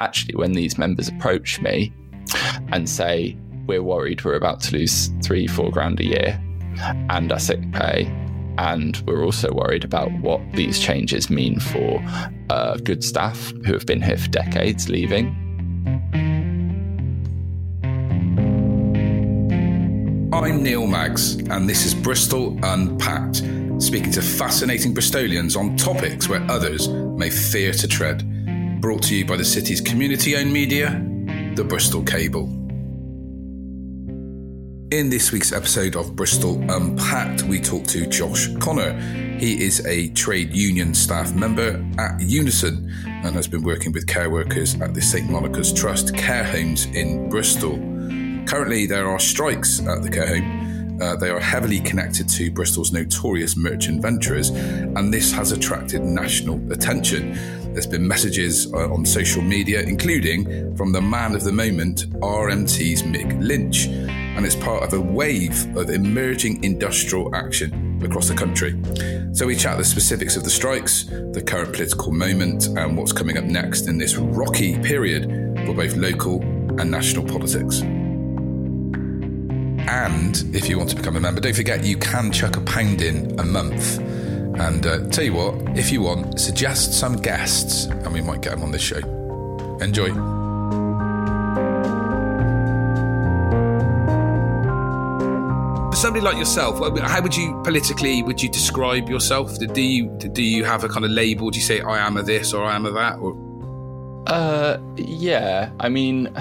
actually, when these members approach me and say, we're worried we're about to lose three, four grand a year and our sick pay. And we're also worried about what these changes mean for uh, good staff who have been here for decades leaving. I'm Neil Maggs, and this is Bristol Unpacked, speaking to fascinating Bristolians on topics where others may fear to tread. Brought to you by the city's community owned media, the Bristol Cable. In this week's episode of Bristol Unpacked, we talk to Josh Connor. He is a trade union staff member at Unison and has been working with care workers at the St Monica's Trust care homes in Bristol. Currently, there are strikes at the care home. Uh, they are heavily connected to Bristol's notorious merchant venturers, and this has attracted national attention. There's been messages uh, on social media, including from the man of the moment, RMT's Mick Lynch, and it's part of a wave of emerging industrial action across the country. So we chat the specifics of the strikes, the current political moment, and what's coming up next in this rocky period for both local and national politics. And if you want to become a member, don't forget you can chuck a pound in a month. And uh, tell you what, if you want, suggest some guests and we might get them on this show. Enjoy. For somebody like yourself, how would you politically would you describe yourself? Do you do you have a kind of label? Do you say I am a this or I am a that? Or uh, yeah. I mean,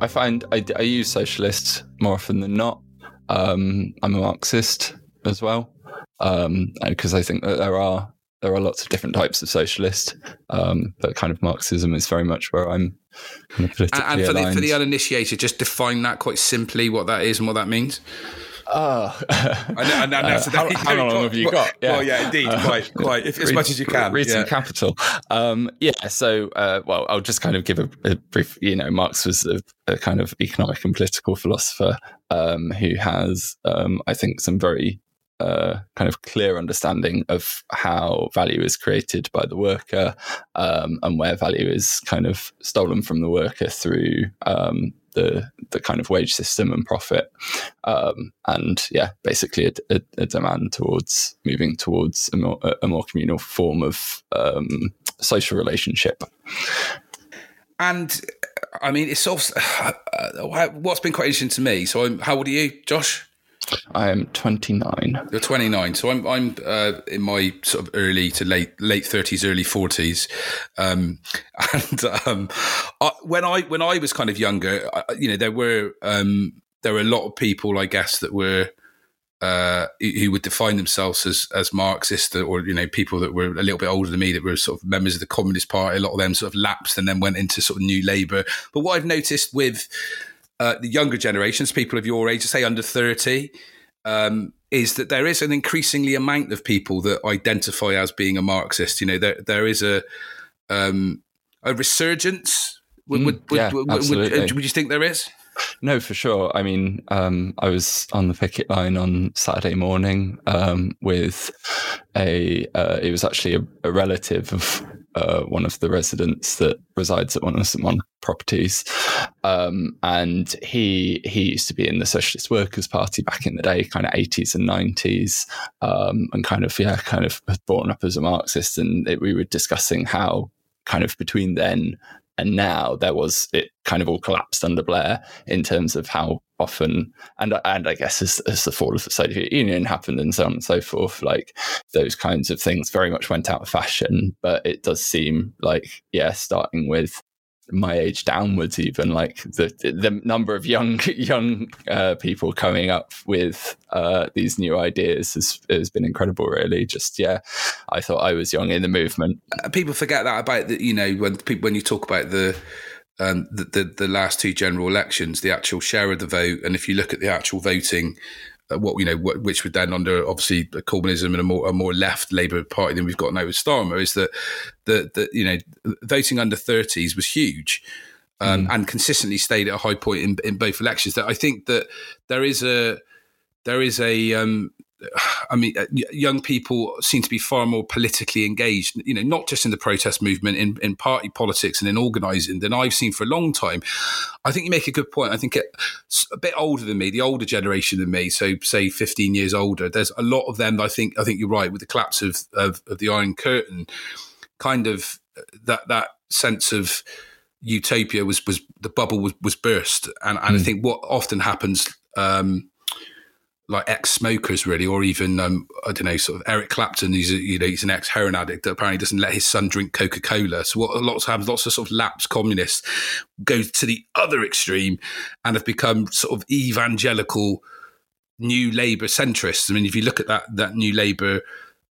I find I, I use socialist more often than not. Um, I'm a Marxist as well because um, I think that there are there are lots of different types of socialist, um, but kind of Marxism is very much where I'm kind of politically and, and for, the, for the uninitiated, just define that quite simply what that is and what that means. Oh, I know, I uh, how, how, long have you got? Yeah. Well, yeah, indeed, uh, quite, quite, if, read, as much as you can. Read yeah. some capital. Um, yeah, so, uh, well, I'll just kind of give a, a brief. You know, Marx was a, a, kind of economic and political philosopher um, who has, um, I think, some very uh, kind of clear understanding of how value is created by the worker um, and where value is kind of stolen from the worker through um, the the kind of wage system and profit, um, and yeah, basically a, a, a, demand towards moving towards a more, a more communal form of um, social relationship. And I mean, it's sort of uh, what's been quite interesting to me. So, I'm, how old are you, Josh? I am 29. You're 29, so I'm I'm uh, in my sort of early to late late 30s, early 40s, um, and um, I, when I when I was kind of younger, I, you know, there were um, there were a lot of people, I guess, that were uh, who would define themselves as as Marxist, or you know, people that were a little bit older than me that were sort of members of the Communist Party. A lot of them sort of lapsed and then went into sort of New Labour. But what I've noticed with uh, the younger generations, people of your age, say under 30, um, is that there is an increasingly amount of people that identify as being a Marxist. You know, there there is a um, a resurgence. Would, mm, would, yeah, would, absolutely. would, would, you think there is? No, for sure. I mean, um, I was on the picket line on Saturday morning um, with a. Uh, it was actually a, a relative of uh, one of the residents that resides at one of the Mon properties, um, and he he used to be in the Socialist Workers Party back in the day, kind of eighties and nineties, um, and kind of yeah, kind of born up as a Marxist, and it, we were discussing how kind of between then and now there was it kind of all collapsed under Blair in terms of how often and and I guess as, as the fall of the Soviet Union happened and so on and so forth, like those kinds of things very much went out of fashion. But it does seem like yeah, starting with my age downwards even like the the number of young young uh, people coming up with uh, these new ideas has, has been incredible really. Just yeah i thought i was young in the movement. Uh, people forget that about the you know when people when you talk about the um, the, the, the last two general elections, the actual share of the vote, and if you look at the actual voting what you know, which would then under obviously Corbynism and a more a more left Labour Party than we've got now with Starmer, is that the the you know voting under thirties was huge. Um, mm. And consistently stayed at a high point in, in both elections. That I think that there is a there is a um, I mean, uh, young people seem to be far more politically engaged, you know, not just in the protest movement, in, in party politics and in organising than I've seen for a long time. I think you make a good point. I think it, a bit older than me, the older generation than me, so say 15 years older, there's a lot of them, I think, I think you're right, with the collapse of, of, of the Iron Curtain, kind of uh, that, that sense of, utopia was was the bubble was, was burst and, and mm. I hmm. think what often happens um, like ex-smokers really, or even um, I don't know, sort of Eric Clapton. He's a, you know he's an ex-heroin addict that apparently doesn't let his son drink Coca-Cola. So what a lot of times, lots of sort of lapsed communists go to the other extreme and have become sort of evangelical new Labour centrists. I mean, if you look at that that new Labour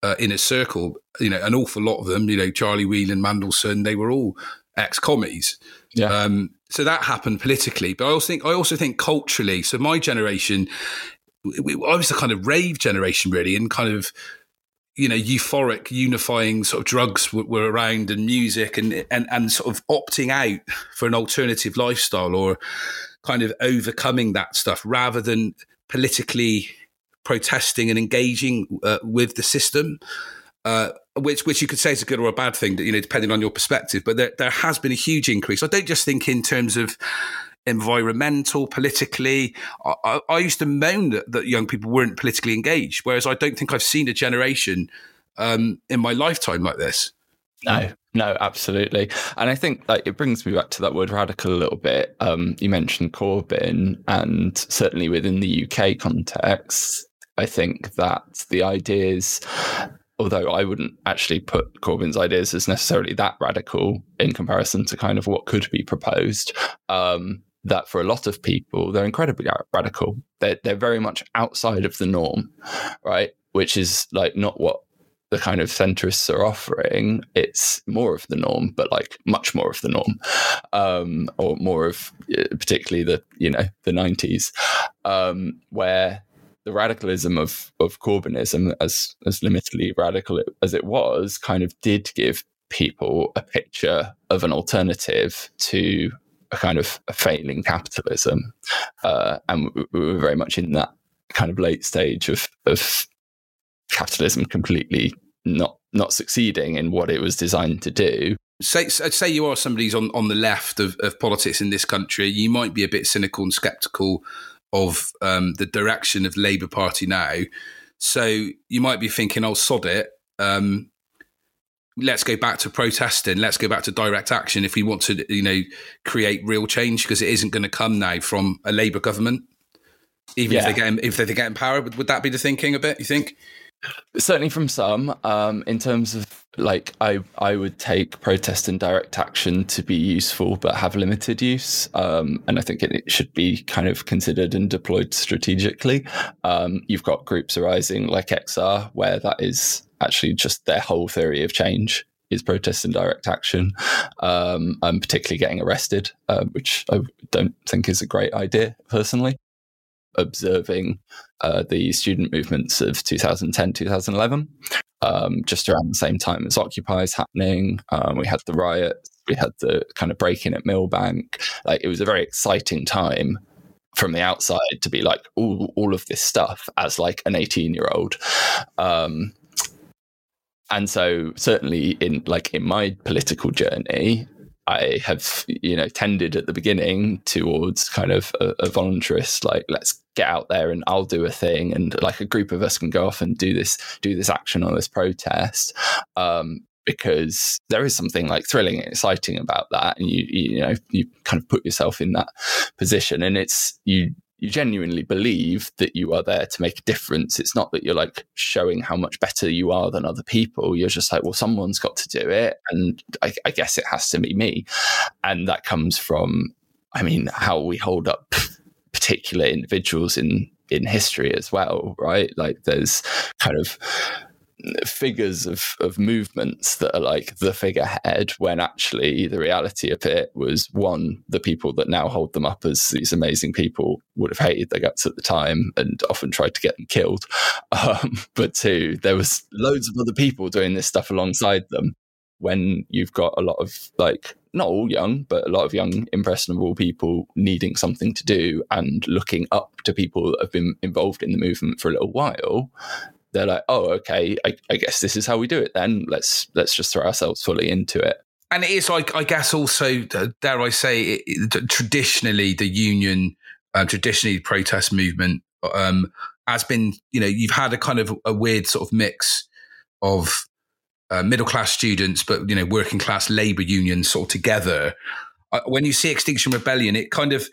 uh, inner circle, you know, an awful lot of them, you know, Charlie Whelan, Mandelson, they were all ex-commies. Yeah. Um, so that happened politically, but I also think I also think culturally. So my generation I was the kind of rave generation, really, and kind of you know euphoric, unifying sort of drugs were, were around and music and and and sort of opting out for an alternative lifestyle or kind of overcoming that stuff rather than politically protesting and engaging uh, with the system. Uh, which which you could say is a good or a bad thing, you know, depending on your perspective. But there, there has been a huge increase. I don't just think in terms of environmental, politically. I, I used to moan that, that, young people weren't politically engaged, whereas I don't think I've seen a generation um, in my lifetime like this. No, no, absolutely. And I think like it brings me back to that word radical a little bit. Um, you mentioned Corbyn, and certainly within the UK context, I think that the ideas although I wouldn't actually put Corbyn's ideas as necessarily that radical in comparison to kind of what could be proposed. Um, that for a lot of people, they're incredibly radical. They're, they're very much outside of the norm, right? Which is like not what the kind of centrists are offering. It's more of the norm, but like much more of the norm, um, or more of uh, particularly the you know the nineties, um, where the radicalism of of Corbynism, as as limitedly radical as it was, kind of did give people a picture of an alternative to a kind of failing capitalism, uh, and we were very much in that kind of late stage of of capitalism completely not not succeeding in what it was designed to do. Say, say you are somebody who's on, on the left of, of politics in this country, you might be a bit cynical and skeptical of um, the direction of Labour Party now. So you might be thinking, "Oh, sod it." Um, let's go back to protesting. Let's go back to direct action if we want to, you know, create real change because it isn't going to come now from a Labour government. Even yeah. if they get if they get in power, would, would that be the thinking a bit? You think? Certainly from some. Um, in terms of like, I I would take protest and direct action to be useful, but have limited use. Um, and I think it, it, should be kind of considered and deployed strategically. Um, you've got groups arising like XR, where that is actually just their whole theory of change is protest and direct action, um, and particularly getting arrested, uh, which I don't think is a great idea personally. Observing uh, the student movements of 2010, 2011, um, just around the same time as Occupy is happening. Um, we had the riots, we had the kind of break in at Millbank. Like it was a very exciting time from the outside to be like all, all of this stuff as like an 18 year old um, and so certainly in like in my political journey I have, you know, tended at the beginning towards kind of a, a, voluntarist, like let's get out there and I'll do a thing, and like a group of us can go off and do this, do this action or this protest, um, because there is something like thrilling and exciting about that, and you, you know, you kind of put yourself in that position, and it's you you genuinely believe that you are there to make a difference. It's not that you're like showing how much better you are than other people. You're just like, well, someone's got to do it. And I, I guess it has to be me. And that comes from, I mean, how we hold up particular individuals in in history as well, right? Like there's kind of figures of, of movements that are like the figurehead when actually the reality of it was one, the people that now hold them up as these amazing people would have hated their guts at the time and often tried to get them killed. Um, but two, there was loads of other people doing this stuff alongside them. when you've got a lot of like not all young, but a lot of young, impressionable people needing something to do and looking up to people that have been involved in the movement for a little while, they're like, oh, okay, I, I guess this is how we do it. Then let's let's just throw ourselves fully into it. And it is like I guess also dare I say it, it, traditionally the union, uh, traditionally the protest movement um, has been you know you've had a kind of a weird sort of mix of uh, middle class students, but you know, working class labor unions sort of together. When you see Extinction Rebellion, it kind of,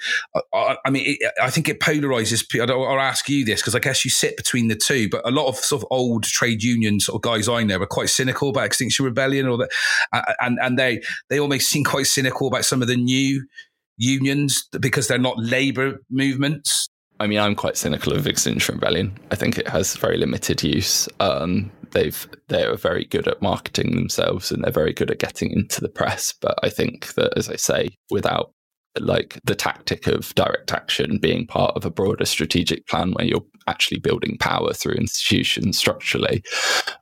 I, I mean, it, I think it polarizes. I'll, I'll ask you this because I guess you sit between the two, but a lot of sort of old trade union sort of guys I know are quite cynical about Extinction Rebellion, or that, and and they they almost seem quite cynical about some of the new unions because they're not labor movements. I mean, I'm quite cynical of Extinction Rebellion. I think it has very limited use. Um, they've they're very good at marketing themselves and they're very good at getting into the press. But I think that, as I say, without like the tactic of direct action being part of a broader strategic plan where you're actually building power through institutions structurally,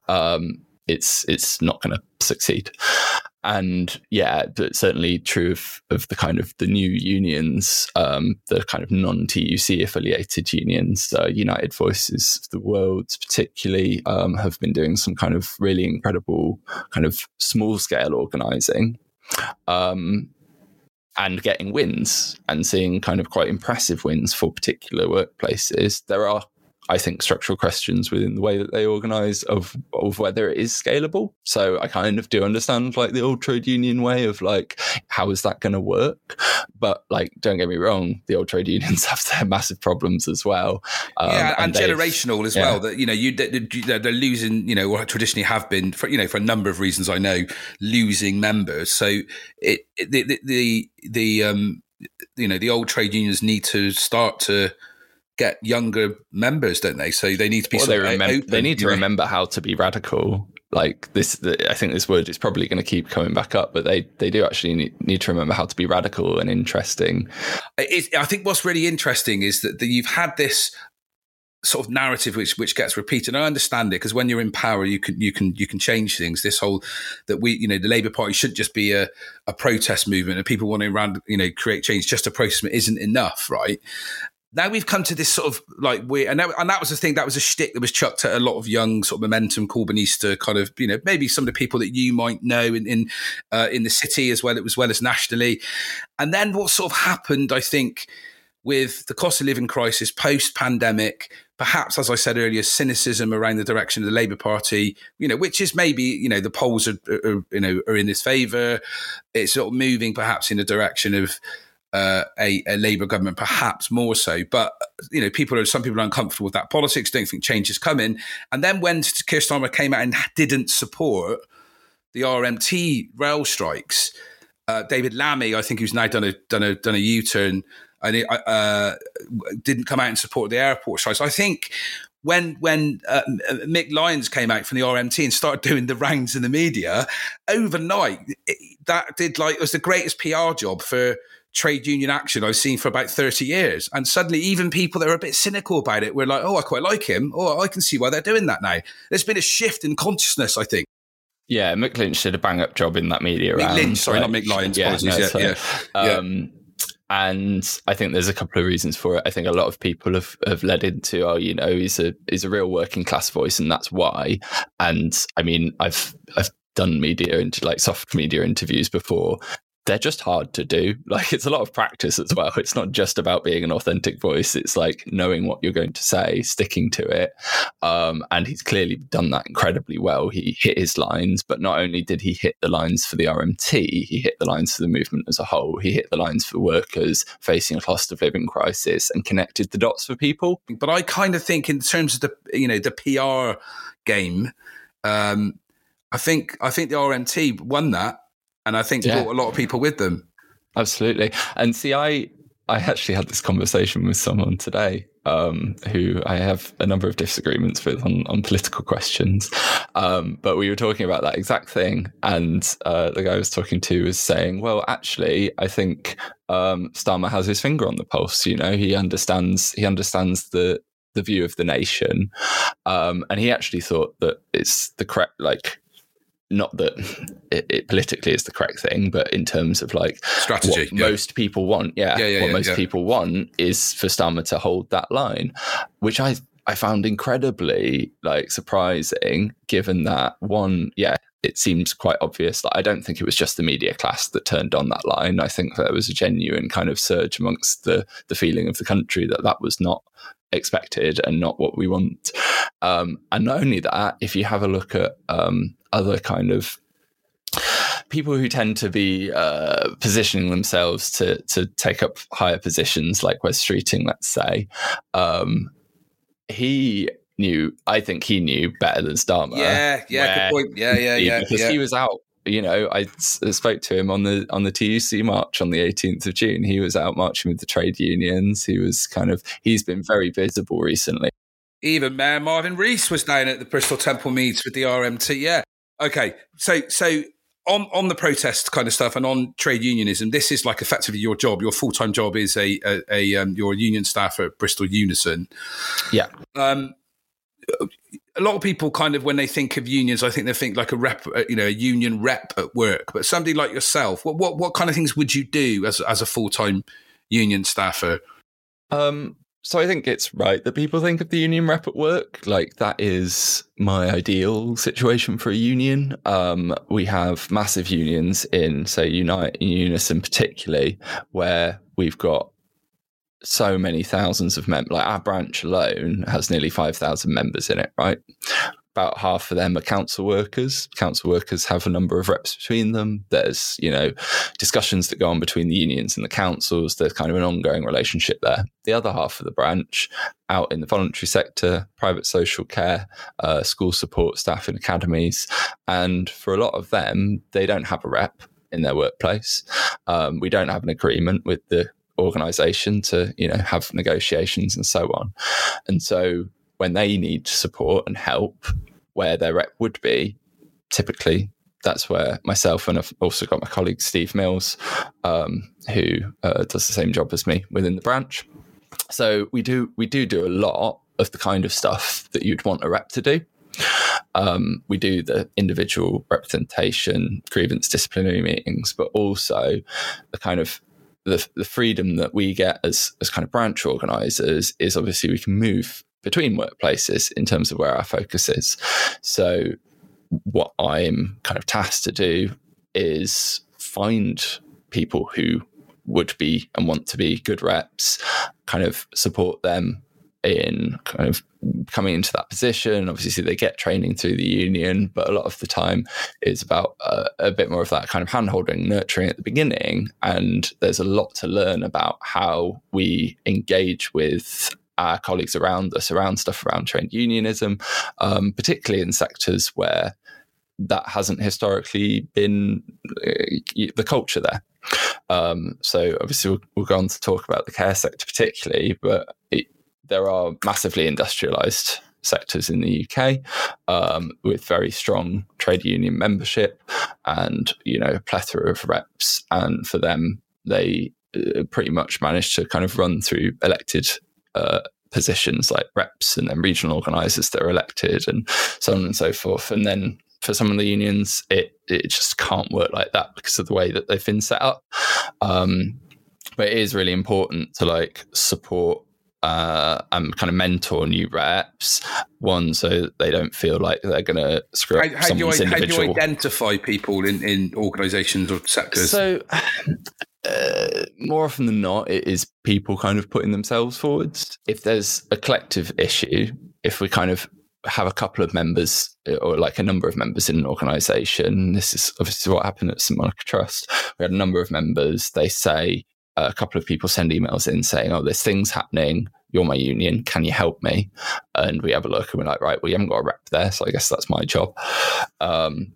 um, it's it's not going to succeed and yeah, but certainly true of, of the kind of the new unions, um, the kind of non-TUC affiliated unions, uh, United Voices of the World, particularly, um, have been doing some kind of really incredible kind of small scale organizing. Um, and getting wins and seeing kind of quite impressive wins for particular workplaces. There are I think, structural questions within the way that they organize of of whether it is scalable. So I kind of do understand like the old trade union way of like how is that going to work? But like, don't get me wrong, the old trade unions have their massive problems as well. Um, yeah, and, and generational as yeah. well. That you know, you they're losing. You know, what traditionally have been for you know for a number of reasons. I know losing members. So it, it the, the the the um you know the old trade unions need to start to get younger members, don't they? So they need to be. Well, they, uh, remember, open, they need to remember how to be radical. Like this, the, I think this word is probably going to keep coming back up, but they they do actually need, need to remember how to be radical and interesting. It, I think what's really interesting is that, that you've had this sort of narrative which which gets repeated. And I understand it because when you're in power, you can you can you can change things. This whole that we you know the Labour Party should just be a, a protest movement and people want wanting around you know create change just a protest isn't enough, right? Now we've come to this sort of like we and that, and that was the thing that was a shtick that was chucked at a lot of young sort of momentum Corbynista kind of you know maybe some of the people that you might know in in, uh, in the city as well as well as nationally, and then what sort of happened I think with the cost of living crisis post pandemic. Perhaps, as I said earlier, cynicism around the direction of the Labour Party, you know, which is maybe, you know, the polls are, are you know, are in this favour. It's sort of moving perhaps in the direction of uh, a, a, Labour government, perhaps more so. But you know, people are some people are uncomfortable with that politics, don't think change is coming. And then when Keir Starmer came out and didn't support the RMT rail strikes, uh, David Lammy, I think who's now done a done a done a U turn, and it, uh, didn't come out and support the airport strikes. I think when when uh, Mick Lyons came out from the RMT and started doing the rounds in the media overnight, it, that did like it was the greatest PR job for trade union action I've seen for about 30 years. And suddenly, even people that are a bit cynical about it were like, oh, I quite like him. Oh, I can see why they're doing that now. There's been a shift in consciousness, I think. Yeah, Mick Lynch did a bang up job in that media Mick round. Lynch, sorry, like, not Mick Lyons. Yeah, no, yeah, yeah, um. And I think there's a couple of reasons for it. I think a lot of people have, have led into, oh, you know, he's a he's a real working class voice, and that's why. And I mean, I've I've done media into like soft media interviews before they're just hard to do. Like it's a lot of practice as well. It's not just about being an authentic voice. It's like knowing what you're going to say, sticking to it. Um, and he's clearly done that incredibly well. He hit his lines, but not only did he hit the lines for the RMT, he hit the lines for the movement as a whole. He hit the lines for workers facing a cost of living crisis and connected the dots for people. But I kind of think in terms of the you know the PR game, um, I think I think the RMT won that and I think yeah. brought a lot of people with them. Absolutely. And see, I I actually had this conversation with someone today um, who I have a number of disagreements with on, on political questions. Um, but we were talking about that exact thing. And uh, the guy I was talking to was saying, well, actually, I think um, Starmer has his finger on the pulse. You know, he understands, he understands the, the view of the nation. Um, and he actually thought that it's the correct, like, not that it, it, politically is the correct thing, but in terms of like strategy, yeah. most people want, yeah, yeah, yeah what most people want is for Starmer to hold that line, which I I found incredibly like surprising, given that one, yeah, it seems quite obvious. Like, I don't think it was just the media class that turned on that line. I think there was a genuine kind of surge amongst the the feeling of the country that that was not expected and not what we want. Um, and not only that, if you have a look at um, other kind of people who tend to be uh, positioning themselves to to take up higher positions, like Wes Streeting, let's say, um, he knew. I think he knew better than Starmer. Yeah, yeah, good point. Yeah, yeah, yeah. Because yeah. he was out you know, I spoke to him on the on the TUC march on the 18th of June. He was out marching with the trade unions. He was kind of he's been very visible recently. Even Mayor Marvin Rees was down at the Bristol Temple Meads with the RMT. Yeah. Okay. So so on on the protest kind of stuff and on trade unionism, this is like effectively your job. Your full time job is a a, a um, your union staff at Bristol Unison. Yeah. Um, a lot of people kind of when they think of unions, I think they think like a rep, uh, you know, a union rep at work. But somebody like yourself, what what what kind of things would you do as as a full time union staffer? Um, so I think it's right that people think of the union rep at work. Like that is my ideal situation for a union. Um, we have massive unions in, say, Unite and Unison, particularly, where we've got so many thousands of members. Like our branch alone has nearly 5,000 members in it, right? About half of them are council workers. Council workers have a number of reps between them. There's, you know, discussions that go on between the unions and the councils. There's kind of an ongoing relationship there. The other half of the branch, out in the voluntary sector, private social care, uh, school support staff in academies. And for a lot of them, they don't have a rep in their workplace. Um, we don't have an agreement with the organization to you know have negotiations and so on and so when they need support and help where their rep would be typically that's where myself and I've also got my colleague Steve Mills, um, who uh, does the same job as me within the branch. So we do we do do a lot of the kind of stuff that you'd want a rep to do. Um, we do the individual representation, grievance disciplinary meetings, but also the kind of the, the freedom that we get as, as kind of branch organizers is obviously we can move between workplaces in terms of where our focus is. So, what I'm kind of tasked to do is find people who would be and want to be good reps, kind of support them in kind of coming into that position. Obviously, they get training through the union, but a lot of the time it's about uh, a bit more of that kind of handholding, nurturing at the beginning. And there's a lot to learn about how we engage with our colleagues around us around stuff around trade unionism, um, particularly in sectors where that hasn't historically been uh, the culture there. Um, so obviously we'll, we'll, go on to talk about the care sector particularly, but it, there are massively industrialized sectors in the UK um, with very strong trade union membership and you know a plethora of reps and for them they uh, pretty much managed to kind of run through elected uh, positions like reps and then regional organizers that are elected and so on and so forth and then for some of the unions it it just can't work like that because of the way that they've been set up um, but it is really important to like support uh, and kind of mentor new reps. One, so they don't feel like they're going to screw up how, someone's do I, individual. How do you identify people in, in organisations or sectors? So, uh, more often than not, it is people kind of putting themselves forwards. If there's a collective issue, if we kind of have a couple of members or like a number of members in an organization. This is obviously what happened at St Monica Trust. We had a number of members. They say, a couple of people send emails in saying, "Oh, there's things happening. You're my union. Can you help me?" And we have a look, and we're like, "Right, well, haven't got a rep there, so I guess that's my job." Um,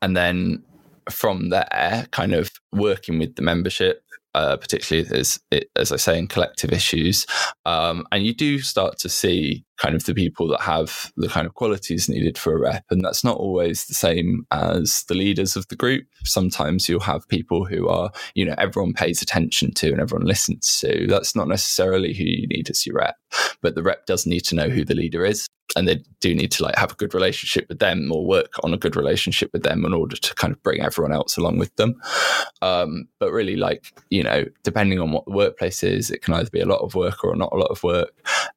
and then from there, kind of working with the membership, uh, particularly as as I say in collective issues, um, and you do start to see kind of the people that have the kind of qualities needed for a rep, and that's not always the same as the leaders of the group. Sometimes you'll have people who are you know everyone pays attention to and everyone listens to. That's not necessarily who you need as your rep, but the rep does need to know who the leader is. And they do need to like have a good relationship with them or work on a good relationship with them in order to kind of bring everyone else along with them. Um, but really, like you know, depending on what the workplace is, it can either be a lot of work or not a lot of work.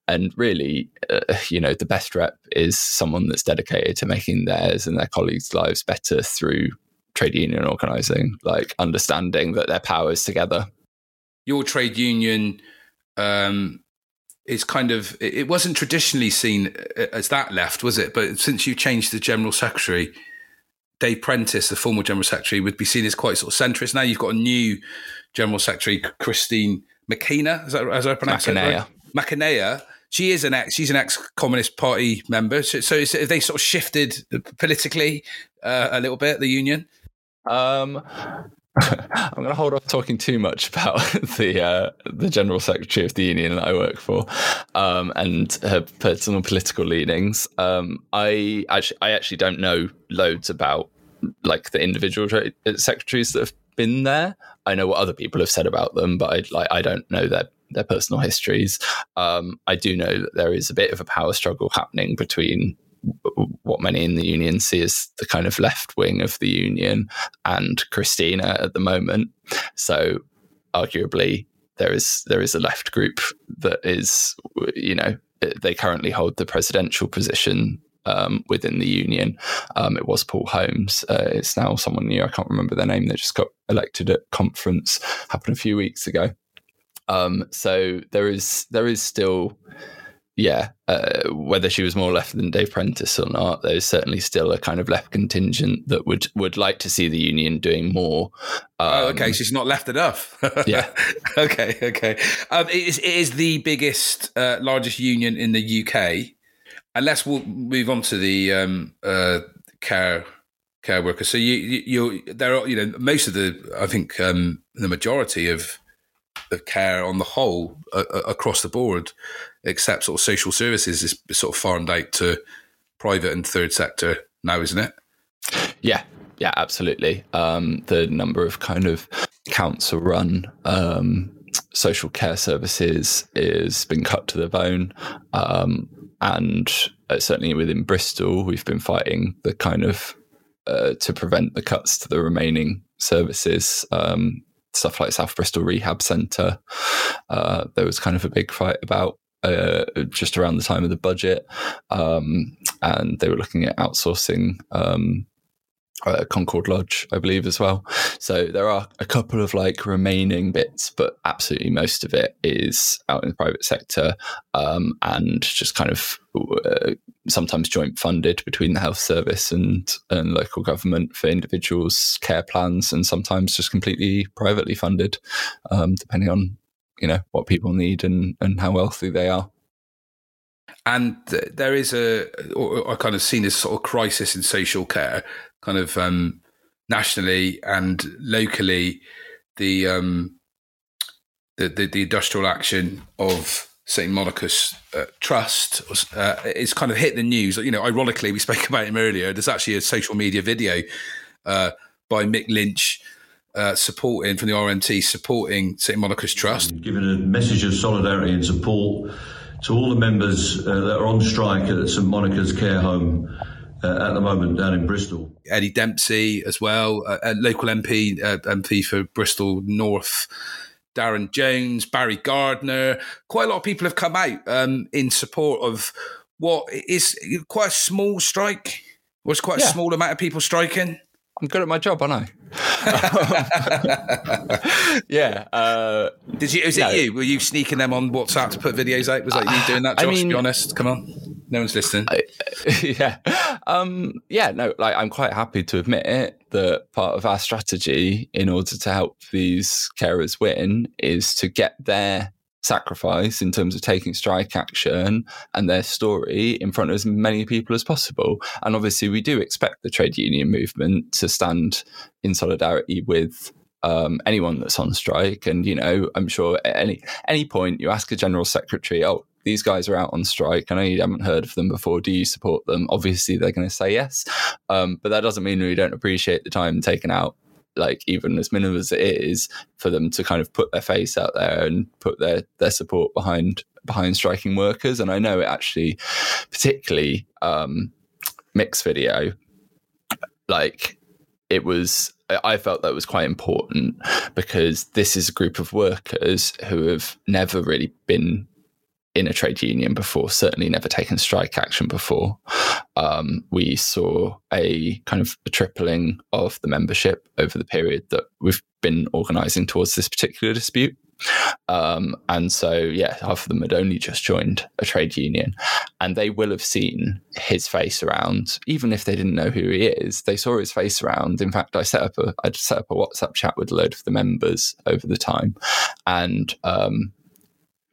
And really, uh, you know, the best rep is someone that's dedicated to making theirs and their colleagues' lives better through trade union organizing, like understanding that their powers together. Your trade union um, is kind of it wasn't traditionally seen uh, as that left, was it? But since you changed the general secretary, Dave Prentis, the former general secretary, would be seen as quite sort of centrist. Now you've got a new general secretary, Christine McKenna. Is that as I pronounce it? Right? McKenna. She is an ex. She's an ex-communist party member. So, so is, they sort of shifted politically uh, a little bit the union. Um, I'm going to hold off talking too much about the uh, the general secretary of the union that I work for um, and her personal political leanings. Um, I actually I actually don't know loads about like the individual secretaries that have been there. I know what other people have said about them, but I like I don't know their their personal histories. Um, I do know that there is a bit of a power struggle happening between what many in the union see as the kind of left wing of the union and Christina at the moment. So arguably there is there is a left group that is you know they currently hold the presidential position um, within the union. Um, it was Paul Holmes. Uh, it's now someone new. I can't remember their name. They just got elected at conference. Happened a few weeks ago. Um, so there is there is still yeah, uh, whether she was more left than Dave Prentis or not, there's certainly still a kind of left contingent that would would like to see the union doing more. Um, oh, okay, she's not left enough. yeah. okay. Okay. Um, it, is, it is the biggest, uh, largest union in the UK. Unless we'll move on to the um, uh, care care workers. So you you there are you know most of the I think um, the majority of of care on the whole uh, across the board except sort of social services is sort of farmed out to private and third sector now, isn't it? Yeah, yeah, absolutely. Um, the number of kind of council run um, social care services is been cut to the bone. Um, and uh, certainly within Bristol, we've been fighting the kind of uh, to prevent the cuts to the remaining services. Um, stuff like South Bristol Rehab Centre. Uh, there was kind of a big fight about uh, just around the time of the budget, um, and they were looking at outsourcing um, uh, Concord Lodge, I believe, as well. So there are a couple of like remaining bits, but absolutely most of it is out in the private sector um, and just kind of uh, sometimes joint funded between the health service and and local government for individuals' care plans, and sometimes just completely privately funded, um, depending on you know what people need and and how wealthy they are. And there is a, I kind of seen this sort of crisis in social care, kind of um, nationally and locally. The, um, the, the the industrial action of St Monica's uh, Trust uh, is kind of hit the news. You know, ironically, we spoke about him earlier. There's actually a social media video uh, by Mick Lynch uh, supporting from the RMT supporting St Monica's Trust, giving a message of solidarity and support to all the members uh, that are on strike at St Monica's care home. Uh, at the moment, down in Bristol, Eddie Dempsey as well, uh, a local MP, uh, MP for Bristol North, Darren Jones, Barry Gardiner. Quite a lot of people have come out um, in support of what is quite a small strike. Was quite a small amount of people striking. I'm good at my job, aren't I? yeah. Uh, Did you? Was no. it you? Were you sneaking them on WhatsApp to put videos out? Was that you doing that, Josh? I mean, be honest. Come on. No one's listening. I, yeah. Um, yeah. No. Like, I'm quite happy to admit it that part of our strategy in order to help these carers win is to get their sacrifice in terms of taking strike action and their story in front of as many people as possible. And obviously, we do expect the trade union movement to stand in solidarity with. Um, anyone that's on strike, and you know, I'm sure at any any point you ask a general secretary, "Oh, these guys are out on strike. I know you haven't heard of them before. Do you support them? Obviously, they're going to say yes. Um, but that doesn't mean we don't appreciate the time taken out like even as minimal as it is, for them to kind of put their face out there and put their their support behind behind striking workers. And I know it actually, particularly um, Mick's video, like it was I felt that was quite important because this is a group of workers who have never really been in a trade union before, certainly never taken strike action before. Um, we saw a kind of a tripling of the membership over the period that we've been organising towards this particular dispute. Um, and so, yeah, half of them had only just joined a trade union, and they will have seen his face around, even if they didn't know who he is. They saw his face around. In fact, I set up a I set up a WhatsApp chat with a load of the members over the time, and um,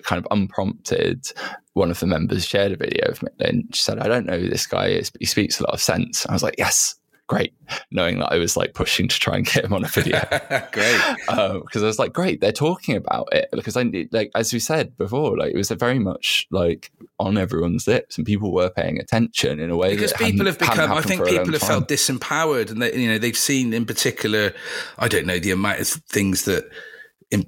kind of unprompted, one of the members shared a video of me and she said, I don't know who this guy is, but he speaks a lot of sense. I was like, yes, great. Knowing that I was like pushing to try and get him on a video. great. Because um, I was like, great, they're talking about it. Because I, like, as we said before, like it was very much like on everyone's lips and people were paying attention in a way because people have become, I think people have time. felt disempowered and they, you know, they've seen in particular, I don't know, the amount of things that,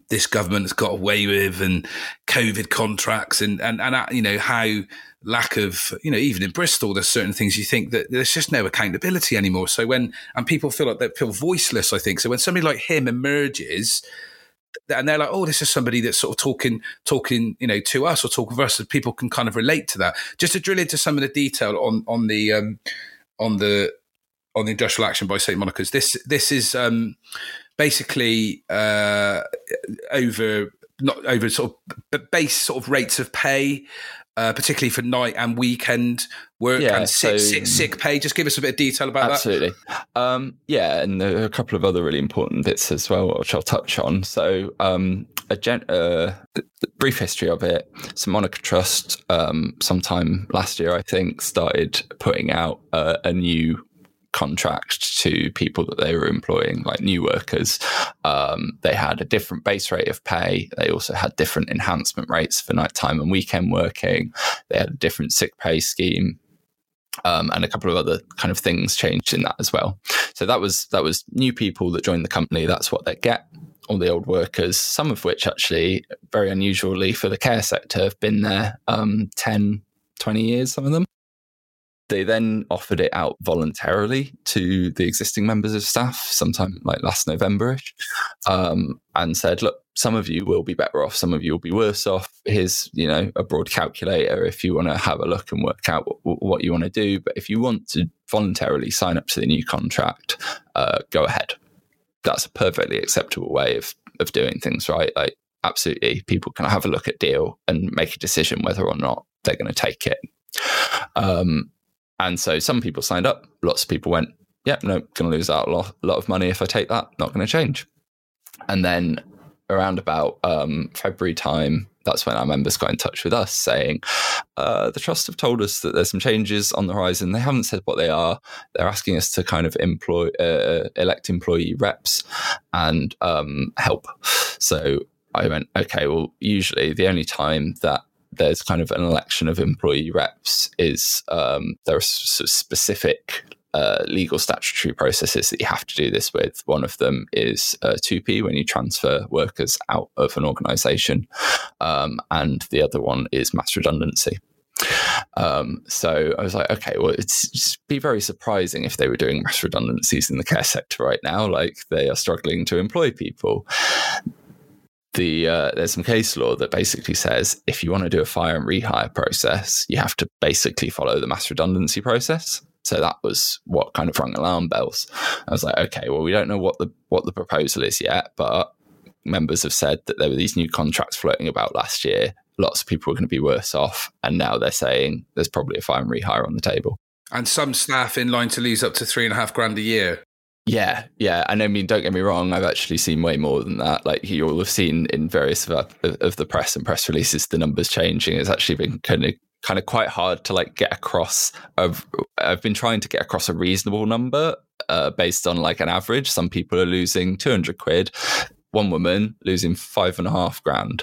this government has got away with and COVID contracts and, and, and, uh, you know, how lack of, you know, even in Bristol, there's certain things you think that there's just no accountability anymore. So when, and people feel like they feel voiceless, I think. So when somebody like him emerges, and they're like, oh, this is somebody that's sort of talking, talking, you know, to us or talking with us, and people can kind of relate to that. Just to drill into some of the detail on on the um, on the on the industrial action by St Monica's. This this is um, basically uh, over not over sort of base sort of rates of pay. Uh, particularly for night and weekend work yeah, and sick, so, sick, sick pay. Just give us a bit of detail about absolutely. that. Absolutely. Um, yeah, and there are a couple of other really important bits as well, which I'll touch on. So, um, a gen- uh, brief history of it. So, Monica Trust, um, sometime last year, I think, started putting out uh, a new contract to people that they were employing, like new workers. Um, they had a different base rate of pay. They also had different enhancement rates for nighttime and weekend working. They had a different sick pay scheme. Um, and a couple of other kind of things changed in that as well. So that was that was new people that joined the company. That's what they get. All the old workers, some of which actually, very unusually for the care sector, have been there um, 10, 20 years, some of them. They then offered it out voluntarily to the existing members of staff sometime like last Novemberish, um, and said, "Look, some of you will be better off, some of you will be worse off. Here's you know a broad calculator if you want to have a look and work out what, what you want to do. But if you want to voluntarily sign up to the new contract, uh, go ahead. That's a perfectly acceptable way of of doing things, right? Like." Absolutely, people can have a look at deal and make a decision whether or not they're going to take it. Um, and so some people signed up, lots of people went, yeah, no, going to lose out a lot, lot of money if I take that, not going to change. And then around about um, February time, that's when our members got in touch with us saying, uh, the trust have told us that there's some changes on the horizon. They haven't said what they are. They're asking us to kind of employ, uh, elect employee reps and um, help. So I went, okay, well, usually the only time that there's kind of an election of employee reps is um, there are specific uh, legal statutory processes that you have to do this with. One of them is uh, TUPE when you transfer workers out of an organization, um, and the other one is mass redundancy. Um, so I was like, okay, well, it's be very surprising if they were doing mass redundancies in the care sector right now. Like they are struggling to employ people the uh, there's some case law that basically says if you want to do a fire and rehire process, you have to basically follow the mass redundancy process. So that was what kind of rung alarm bells. I was like, okay, well, we don't know what the what the proposal is yet, but members have said that there were these new contracts floating about last year. Lots of people were going to be worse off, and now they're saying there's probably a fire and rehire on the table. And some staff in line to lose up to three and a half grand a year. Yeah, yeah, and I mean, don't get me wrong. I've actually seen way more than that. Like you all have seen in various of, of the press and press releases, the numbers changing. It's actually been kind of kind of quite hard to like get across. I've I've been trying to get across a reasonable number uh, based on like an average. Some people are losing two hundred quid. One woman losing five and a half grand.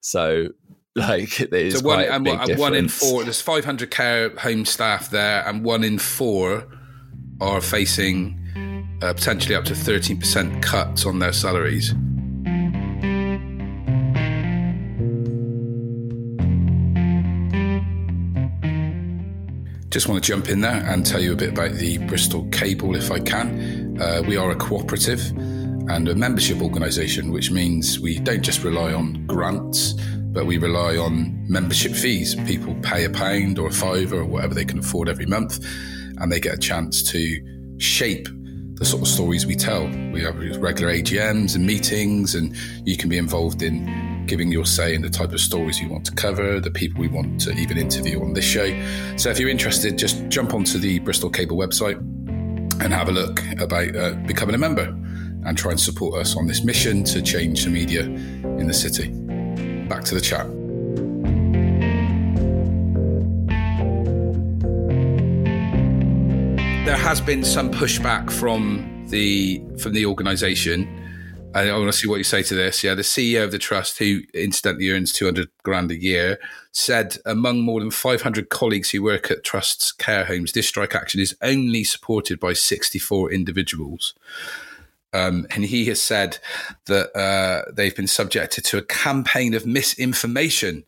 So like there's so one, and, and one in four. There's 500 care home staff there, and one in four are facing uh, potentially up to 13% cuts on their salaries. Just want to jump in there and tell you a bit about the Bristol Cable if I can. Uh, we are a cooperative and a membership organisation, which means we don't just rely on grants, but we rely on membership fees. People pay a pound or a fiver or whatever they can afford every month, and they get a chance to shape the sort of stories we tell. We have regular AGMs and meetings, and you can be involved in giving your say in the type of stories you want to cover, the people we want to even interview on this show. So if you're interested, just jump onto the Bristol Cable website and have a look about uh, becoming a member and try and support us on this mission to change the media in the city. Back to the chat. There has been some pushback from the from the organisation I want to see what you say to this. Yeah, the CEO of the trust, who incidentally earns 200 grand a year, said among more than 500 colleagues who work at trusts care homes, this strike action is only supported by 64 individuals. Um, and he has said that uh, they've been subjected to a campaign of misinformation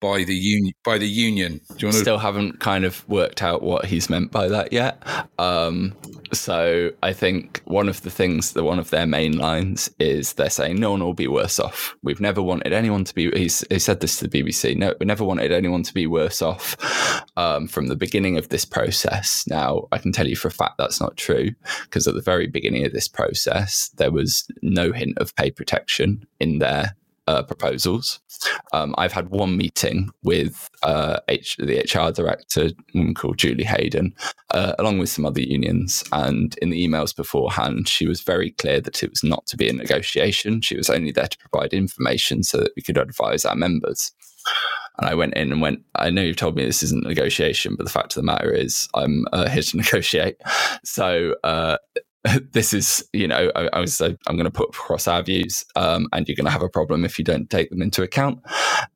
by the union. By the union, Do you want to- still haven't kind of worked out what he's meant by that yet. Um, so I think one of the things that one of their main lines is they're saying no one will be worse off. We've never wanted anyone to be. He's, he said this to the BBC. No, we never wanted anyone to be worse off um, from the beginning of this process. Now I can tell you for a fact that's not true because at the very beginning of this process there was no hint of pay protection in there uh, proposals. Um, I've had one meeting with uh, H- the HR director, called Julie Hayden, uh, along with some other unions. And in the emails beforehand, she was very clear that it was not to be a negotiation. She was only there to provide information so that we could advise our members. And I went in and went, I know you've told me this isn't negotiation, but the fact of the matter is I'm uh, here to negotiate. So uh, this is, you know, I, I was, I'm going to put across our views, um, and you're going to have a problem if you don't take them into account.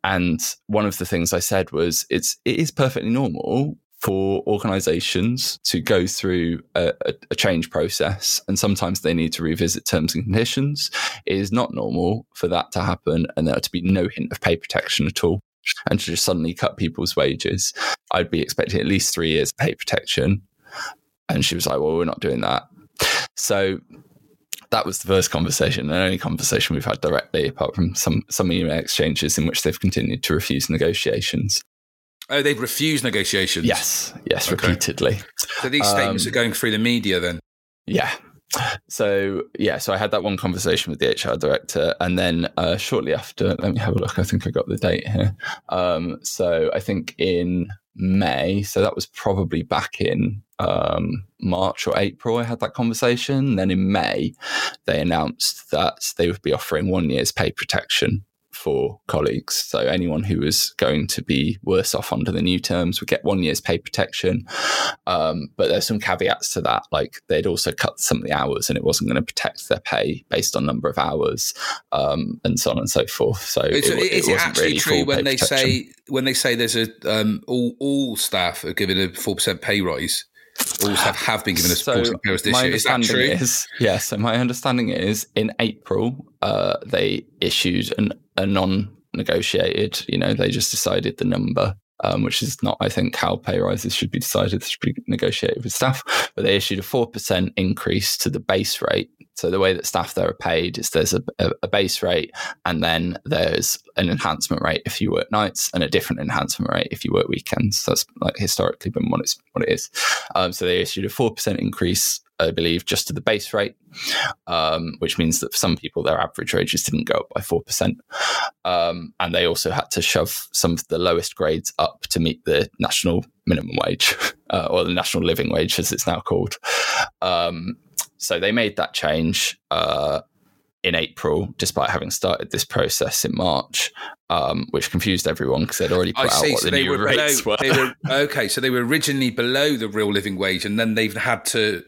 And one of the things I said was, it's it is perfectly normal for organizations to go through a, a, change process and sometimes they need to revisit terms and conditions. It is not normal for that to happen and there to be no hint of pay protection at all and to just suddenly cut people's wages. I'd be expecting at least three years of pay protection. And she was like, well, we're not doing that. So that was the first conversation and only conversation we've had directly, apart from some some email exchanges in which they've continued to refuse negotiations. Oh, they've refused negotiations. Yes, yes, okay. repeatedly. So these statements um, are going through the media, then. Yeah. So yeah, so I had that one conversation with the HR director, and then uh, shortly after, let me have a look. I think I got the date here. Um, so I think in May, so that was probably back in um, March or April, I had that conversation. Then in May, they announced that they would be offering one year's pay protection for colleagues. So anyone who was going to be worse off under the new terms would get one year's pay protection. Um, but there's some caveats to that, like they'd also cut some of the hours, and it wasn't going to protect their pay based on number of hours, um, and so on and so forth. So is it, it, it actually really true when they protection. say when they say there's a um, all all staff are given a four percent pay rise? Rules have, have been given a so this year. Is that true? Is, yeah, so my understanding is in April, uh, they issued an, a non negotiated, you know, they just decided the number um, which is not, I think, how pay rises should be decided. They should be negotiated with staff. But they issued a 4% increase to the base rate. So the way that staff there are paid is there's a, a, a base rate and then there's an enhancement rate if you work nights and a different enhancement rate if you work weekends. That's like historically been what, it's, what it is. Um, so they issued a 4% increase I believe, just to the base rate, um, which means that for some people, their average wages didn't go up by 4%. Um, and they also had to shove some of the lowest grades up to meet the national minimum wage, uh, or the national living wage, as it's now called. Um, so they made that change. Uh, in April, despite having started this process in March, um, which confused everyone because they'd already put I out see. what so the new were rates below, were. were. Okay, so they were originally below the real living wage, and then they've had to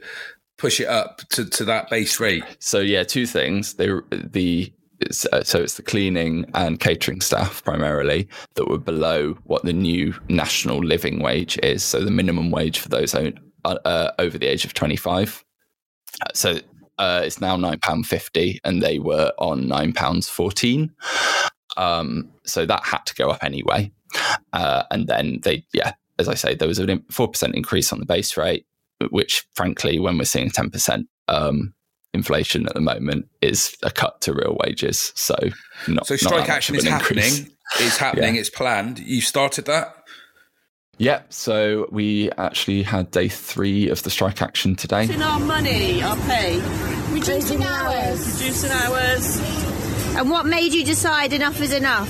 push it up to, to that base rate? So yeah, two things. They the uh, so it's the cleaning and catering staff primarily that were below what the new national living wage is. So the minimum wage for those own, uh, uh over the age of 25. So uh, it's now nine pound fifty, and they were on nine pounds fourteen. Um, so that had to go up anyway. Uh, and then they, yeah, as I say, there was a four percent increase on the base rate, which, frankly, when we're seeing ten percent um, inflation at the moment, is a cut to real wages. So, not, so strike not action is happening. It's happening. Yeah. It's planned. You started that. Yep. so we actually had day three of the strike action today. In our money, our pay, reducing hours, reducing hours. And what made you decide enough is enough?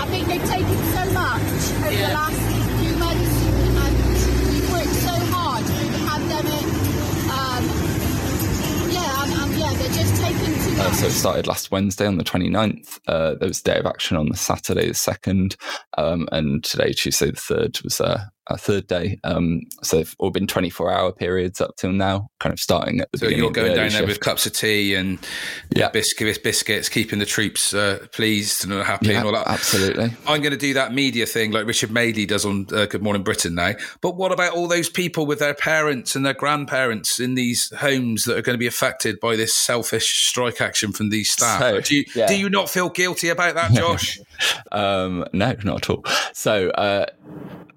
I think they've taken so much over yeah. the last just too much. Uh, so it started last Wednesday on the 29th. Uh, there was a day of action on the Saturday the 2nd, um, and today, Tuesday the 3rd, was uh, a third day. Um, so they've all been 24 hour periods up till now, kind of starting at the so you're going the down shift. there with cups of tea and yeah. biscuits, biscuits, keeping the troops uh, pleased and happy yeah, and all that. Absolutely. I'm going to do that media thing like Richard Madeley does on uh, Good Morning Britain now. But what about all those people with their parents and their grandparents in these homes that are going to be affected by this selfish strike action from these staff? So, do, you, yeah. do you not feel guilty about that, Josh? um, no, not at all. So, uh,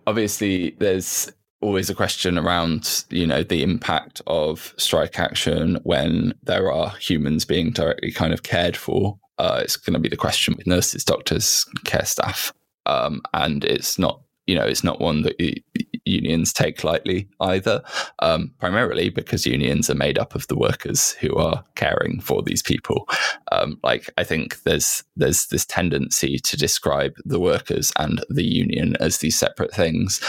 obviously there's always a question around you know the impact of strike action when there are humans being directly kind of cared for. Uh, it's going to be the question with nurses doctors care staff. Um, and it's not you know it's not one that unions take lightly either um, primarily because unions are made up of the workers who are caring for these people. Um, like i think there's there's this tendency to describe the workers and the union as these separate things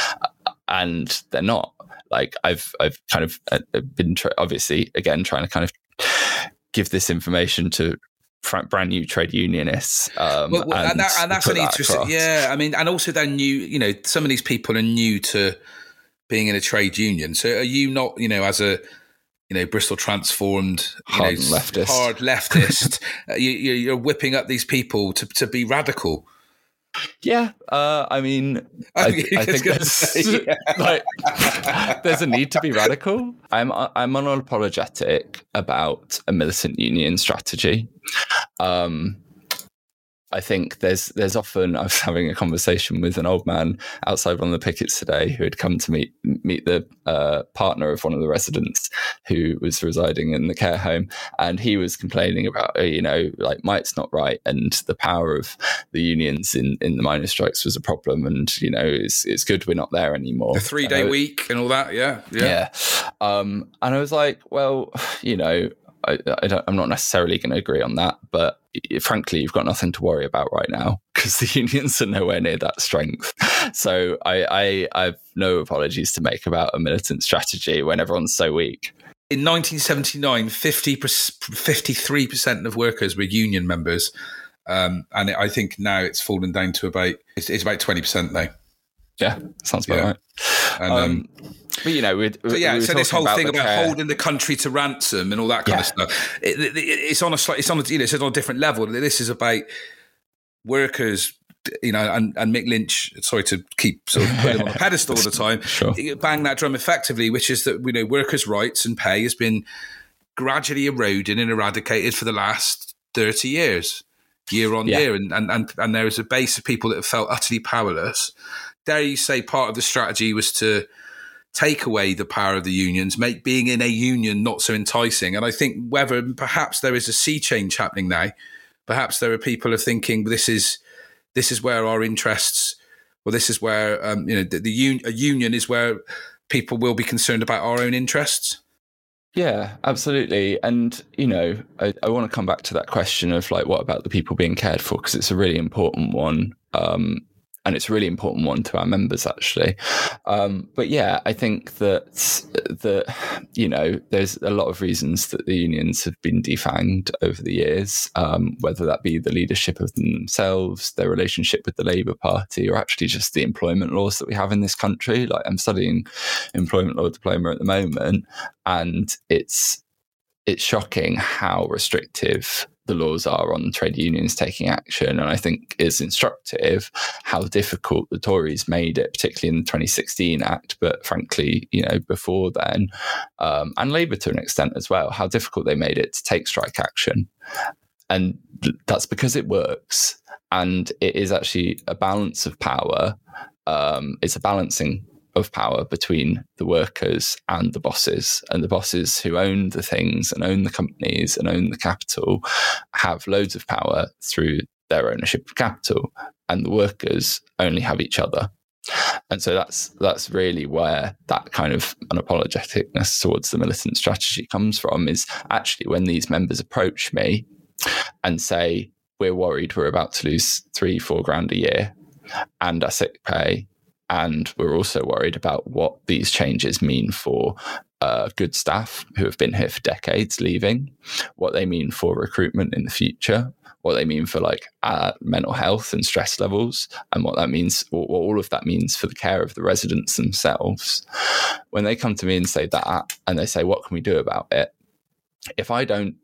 and they're not. Like i've i've kind of uh, been tra- obviously again trying to kind of give this information to brand new trade unionists. Um, well, well, and, and, that, and, that's an interesting, that yeah. I mean, and also they're new. You know, some of these people are new to being in a trade union. So, are you not, you know, as a you know Bristol transformed hard know, leftist, hard leftist, uh, you, are whipping up these people to to be radical? Yeah, uh, I mean, I, I think there's say, yeah. like there's a need to be radical. I'm I'm unapologetic about a militant union strategy. Um, I think there's there's often I was having a conversation with an old man outside one of the pickets today who had come to meet meet the uh, partner of one of the residents who was residing in the care home, and he was complaining about uh, you know like Mick's not right, and the power of the unions in in the miners' strikes was a problem, and you know it's it's good we're not there anymore. The three day week and all that, yeah, yeah. yeah. Um, and I was like, well, you know, I, I am not necessarily going to agree on that, but frankly, you've got nothing to worry about right now because the unions are nowhere near that strength. So I, I, I have no apologies to make about a militant strategy when everyone's so weak. In 1979, 50, 53% of workers were union members. Um, and I think now it's fallen down to about, it's, it's about 20% now. Yeah, sounds about yeah. right. And, um, um, but you know, so yeah, we so this whole about thing about care. holding the country to ransom and all that kind yeah. of stuff, it, it, it's on a it's on a, you know, it's on a different level. This is about workers you know, and, and Mick Lynch, sorry to keep sort of putting him on a pedestal all the time, sure. bang that drum effectively, which is that, you know, workers' rights and pay has been gradually eroded and eradicated for the last 30 years, year on yeah. year. And, and, and, and there is a base of people that have felt utterly powerless dare you say part of the strategy was to take away the power of the unions, make being in a union not so enticing. And I think whether perhaps there is a sea change happening now, perhaps there are people are thinking this is this is where our interests, or this is where um, you know the, the un- a union is where people will be concerned about our own interests. Yeah, absolutely. And, you know, I, I want to come back to that question of like, what about the people being cared for? Because it's a really important one. Um, and it's a really important one to our members actually. Um, but yeah, I think that that you know there's a lot of reasons that the unions have been defanged over the years, um, whether that be the leadership of themselves, their relationship with the Labour Party, or actually just the employment laws that we have in this country. Like I'm studying employment law diploma at the moment, and it's it's shocking how restrictive the laws are on trade unions taking action. And I think is instructive how difficult the Tories made it, particularly in the 2016 Act, but frankly, you know, before then, um, and Labour to an extent as well, how difficult they made it to take strike action. And that's because it works. And it is actually a balance of power. Um, it's a balancing of power between the workers and the bosses. And the bosses who own the things and own the companies and own the capital have loads of power through their ownership of capital. And the workers only have each other. And so that's that's really where that kind of unapologeticness towards the militant strategy comes from is actually when these members approach me and say, We're worried we're about to lose three, four grand a year and our sick pay and we're also worried about what these changes mean for uh, good staff who have been here for decades leaving, what they mean for recruitment in the future, what they mean for like uh, mental health and stress levels, and what that means, what all of that means for the care of the residents themselves. When they come to me and say that, and they say, What can we do about it? If I don't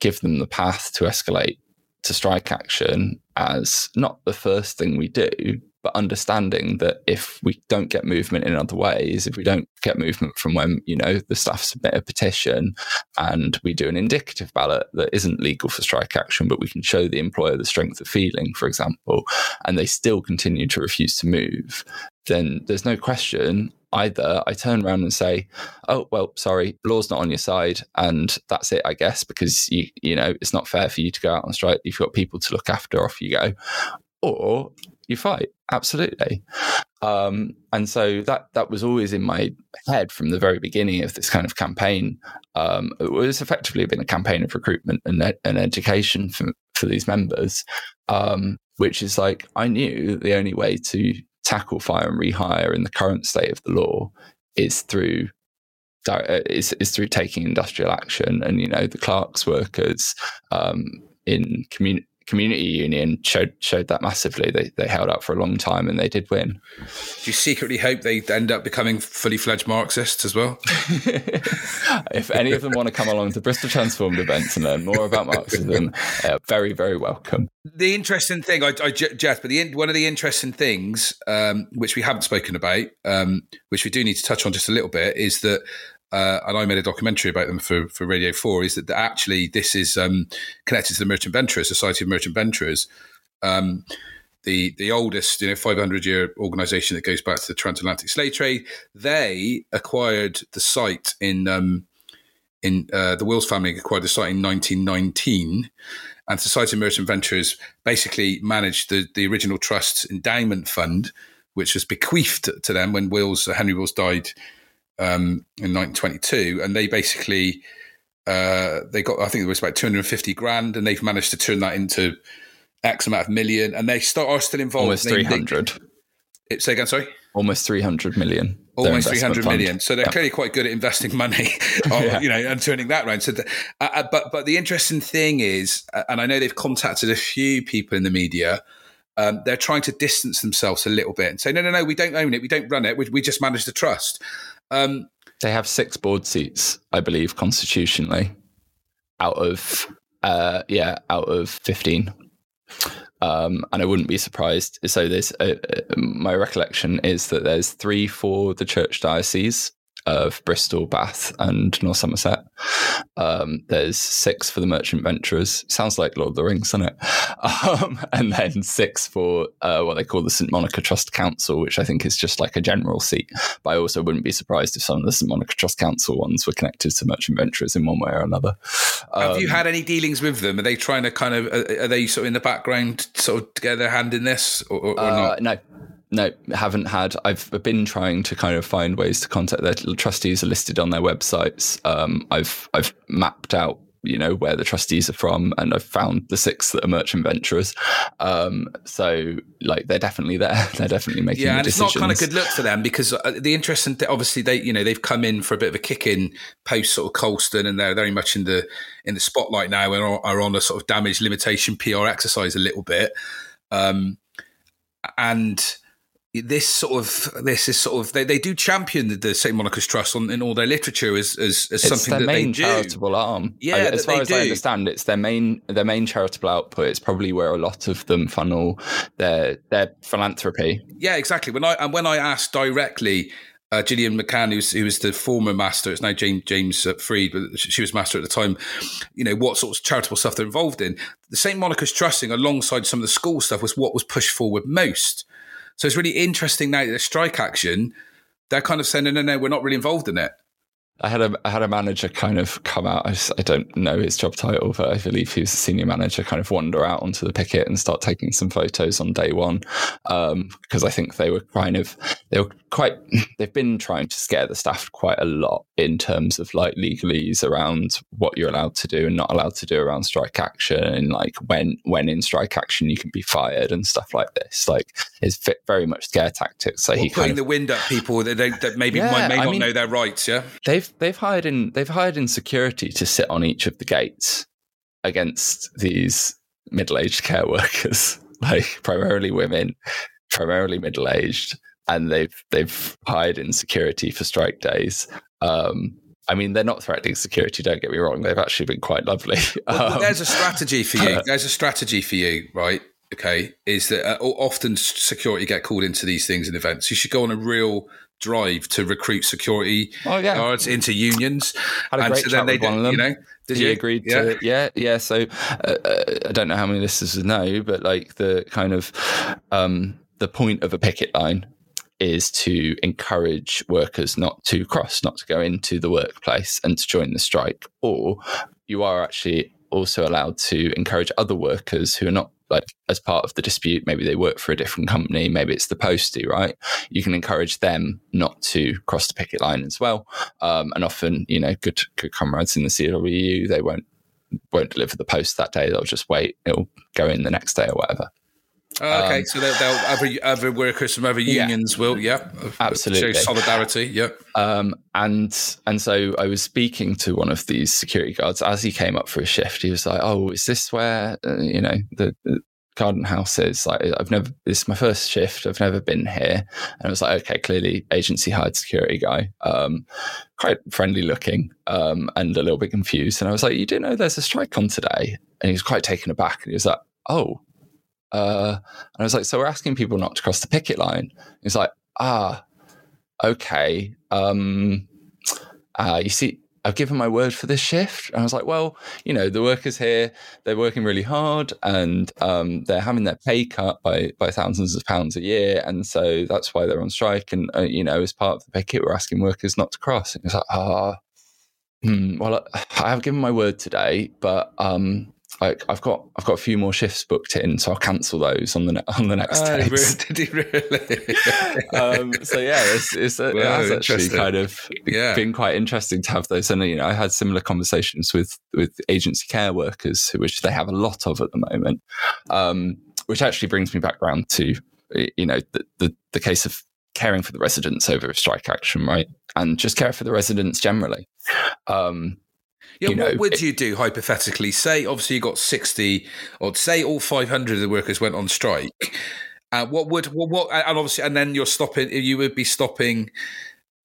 give them the path to escalate to strike action as not the first thing we do, but understanding that if we don't get movement in other ways, if we don't get movement from when, you know, the staff submit a petition and we do an indicative ballot that isn't legal for strike action, but we can show the employer the strength of feeling, for example, and they still continue to refuse to move, then there's no question either I turn around and say, "Oh well, sorry, law's not on your side, and that's it, I guess, because you you know it's not fair for you to go out on strike. You've got people to look after. Off you go." Or you fight. Absolutely. Um, and so that that was always in my head from the very beginning of this kind of campaign. Um, it was effectively been a campaign of recruitment and, and education for, for these members um, which is like i knew the only way to tackle fire and rehire in the current state of the law is through uh, is, is through taking industrial action and you know the Clarks workers um, in community community union showed showed that massively. They they held out for a long time and they did win. Do you secretly hope they end up becoming fully fledged Marxists as well? if any of them want to come along to Bristol Transformed events and learn more about Marxism, uh, very very welcome. The interesting thing, I, I Jeff, but the one of the interesting things um, which we haven't spoken about, um, which we do need to touch on just a little bit, is that uh, and I made a documentary about them for, for Radio 4, is that actually this is um, connected to the Merchant Venturers, Society of Merchant Venturers, um, the, the oldest, you know, 500 year organization that goes back to the transatlantic slave trade. They acquired the site in, um, in uh, the Wills family acquired the site in 1919. And Society of Merchant Venturers basically managed the, the original trust's endowment fund, which was bequeathed to them when Wills, Henry Wills died um, in 1922, and they basically uh, they got I think it was about 250 grand, and they've managed to turn that into X amount of million, and they start, are still involved. Almost 300. They, say again, sorry. Almost 300 million. Almost 300 fund. million. So they're yeah. clearly quite good at investing money, or, yeah. you know, and turning that around. So, the, uh, uh, but but the interesting thing is, uh, and I know they've contacted a few people in the media. Um, they're trying to distance themselves a little bit and say, no, no, no, we don't own it, we don't run it, we, we just manage the trust. Um, they have six board seats, I believe, constitutionally, out of uh, yeah, out of fifteen. Um, and I wouldn't be surprised. So there's uh, uh my recollection is that there's three for the church diocese, of Bristol, Bath, and North Somerset. Um, there's six for the Merchant Venturers. Sounds like Lord of the Rings, doesn't it? Um, and then six for uh, what they call the St Monica Trust Council, which I think is just like a general seat. But I also wouldn't be surprised if some of the St Monica Trust Council ones were connected to Merchant Venturers in one way or another. Um, Have you um, had any dealings with them? Are they trying to kind of are they sort of in the background, sort of get their hand in this, or, or, or uh, not? No, no, haven't had. I've been trying to kind of find ways to contact their trustees are listed on their websites. Um, I've I've mapped out you know where the trustees are from and i've found the six that are merchant venturers um, so like they're definitely there they're definitely making yeah and decisions. it's not kind of good look for them because uh, the interesting th- obviously they you know they've come in for a bit of a kick in post sort of colston and they're very much in the in the spotlight now and are, are on a sort of damage limitation pr exercise a little bit um, and this sort of this is sort of they, they do champion the, the St Monica's Trust on, in all their literature as as, as it's something their that main they do. charitable arm. Yeah, I- as far as I understand, it's their main their main charitable output. It's probably where a lot of them funnel their their philanthropy. Yeah, exactly. When I and when I asked directly, uh, Gillian McCann, who's who was the former master, it's now James James uh, Freed, but she was master at the time. You know what sort of charitable stuff they're involved in. The St Monica's Trusting, alongside some of the school stuff, was what was pushed forward most. So it's really interesting now that the strike action, they're kind of saying, no, no, no, we're not really involved in it. I had a I had a manager kind of come out. I I don't know his job title, but I believe he was a senior manager. Kind of wander out onto the picket and start taking some photos on day one, um, because I think they were kind of they were quite. They've been trying to scare the staff quite a lot in terms of like legalese around what you're allowed to do and not allowed to do around strike action, and like when when in strike action you can be fired and stuff like this. Like it's ve- very much scare tactics. So Or he putting kind of the wind up people that, they, that maybe Yeah, might, may I not mean- know their rights. Yeah, they've they've hired in they've hired in security to sit on each of the gates against these middle-aged care workers like primarily women primarily middle-aged and they've they've hired in security for strike days um I mean, they're not threatening security. Don't get me wrong; they've actually been quite lovely. Well, Um, there's a strategy for you. There's a strategy for you, right? Okay, is that uh, often security get called into these things and events. You should go on a real drive to recruit security Oh, yeah. guards into unions. Had a And great so chat then with one of did- them. you know, did he you? agreed Yeah. to yeah yeah so uh, uh, i don't know how many listeners know but like the kind of um the point of a picket line is to encourage workers not to cross not to go into the workplace and to join the strike or you are actually also allowed to encourage other workers who are not like as part of the dispute maybe they work for a different company maybe it's the postie right? You can encourage them not to cross the picket line as well. Um, and often you know good good comrades in the CWU they won't won't deliver the post that day. They'll just wait it'll go in the next day or whatever Oh, okay, Um, so they'll, they'll other other workers from other Yeah. unions will, yeah, Absolutely. show solidarity. Yeah, Um, and and so I was speaking to one of these security guards as he came up for a shift. He was like, "Oh, is this where uh, you know the, the garden house is? Like, I've never. This is my first shift. I've never been here." And I was like, "Okay, clearly agency hired security guy, um, quite friendly looking, um, and a little bit confused." And I was like, "You do know there's a strike on today?" And he was quite taken aback. And he was like, "Oh." Uh, and I was like, so we're asking people not to cross the picket line. He's like, ah, okay. Um, uh, you see, I've given my word for this shift. And I was like, well, you know, the workers here, they're working really hard and um, they're having their pay cut by, by thousands of pounds a year. And so that's why they're on strike. And, uh, you know, as part of the picket, we're asking workers not to cross. And was like, ah, hmm, well, I have given my word today, but um, like I've got I've got a few more shifts booked in, so I'll cancel those on the ne- on the next Oh, days. really? did he really? um, so yeah, it's, it's it has actually kind of Yeah. been quite interesting to have those. And you know, I had similar conversations with with agency care workers, which they have a lot of at the moment. Um, which actually brings me back round to you know the, the the case of caring for the residents over a strike action, right? And just care for the residents generally. Um, Yeah, you know, what would it- you do hypothetically? Say, obviously, you got sixty, or say all five hundred of the workers went on strike. Uh, what would what, what? And obviously, and then you're stopping. You would be stopping,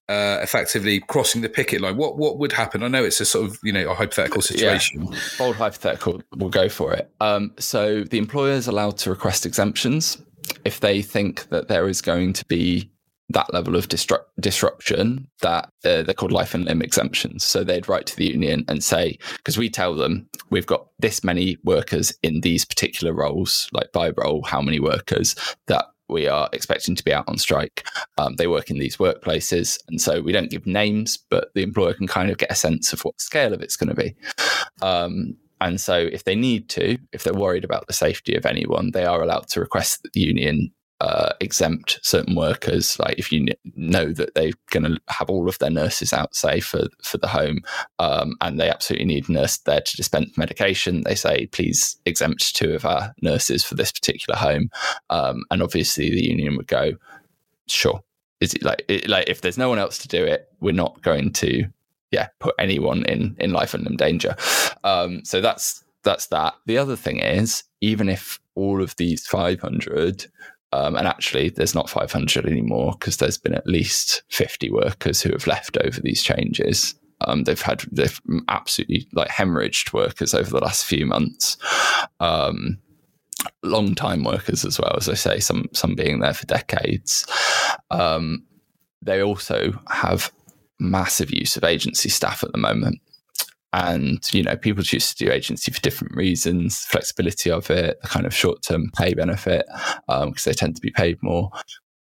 uh, effectively crossing the picket line. What what would happen? I know it's a sort of you know a hypothetical situation. bold hypothetical, we'll go for it. Um, so the employer is allowed to request exemptions if they think that there is going to be that level of distru- disruption that uh, they're called life and limb exemptions. So they'd write to the union and say, because we tell them we've got this many workers in these particular roles, like by role, how many workers that we are expecting to be out on strike. Um, they work in these workplaces. And so we don't give names, but the employer can kind of get a sense of what scale of it's going to be. Um, and so, if they need to, if they're worried about the safety of anyone, they are allowed to request that the union uh, exempt certain workers. Like if you know that they're going to have all of their nurses out, say for for the home, um, and they absolutely need a nurse there to dispense medication, they say please exempt two of our nurses for this particular home. Um, and obviously, the union would go, sure. Is it like it, like if there's no one else to do it, we're not going to yeah put anyone in in life and danger. Um, so that's that's that. The other thing is even if all of these 500 Um, and actually, there's not 500 anymore because there's been at least 50 workers who have left over these changes. Um, they've had they've absolutely like hemorrhaged workers over the last few months. Um, long time workers as well, as I say, some some being there for decades. Um, they also have massive use of agency staff at the moment. And, you know, people choose to do agency for different reasons, flexibility of it, the kind of short term pay benefit, because um, they tend to be paid more.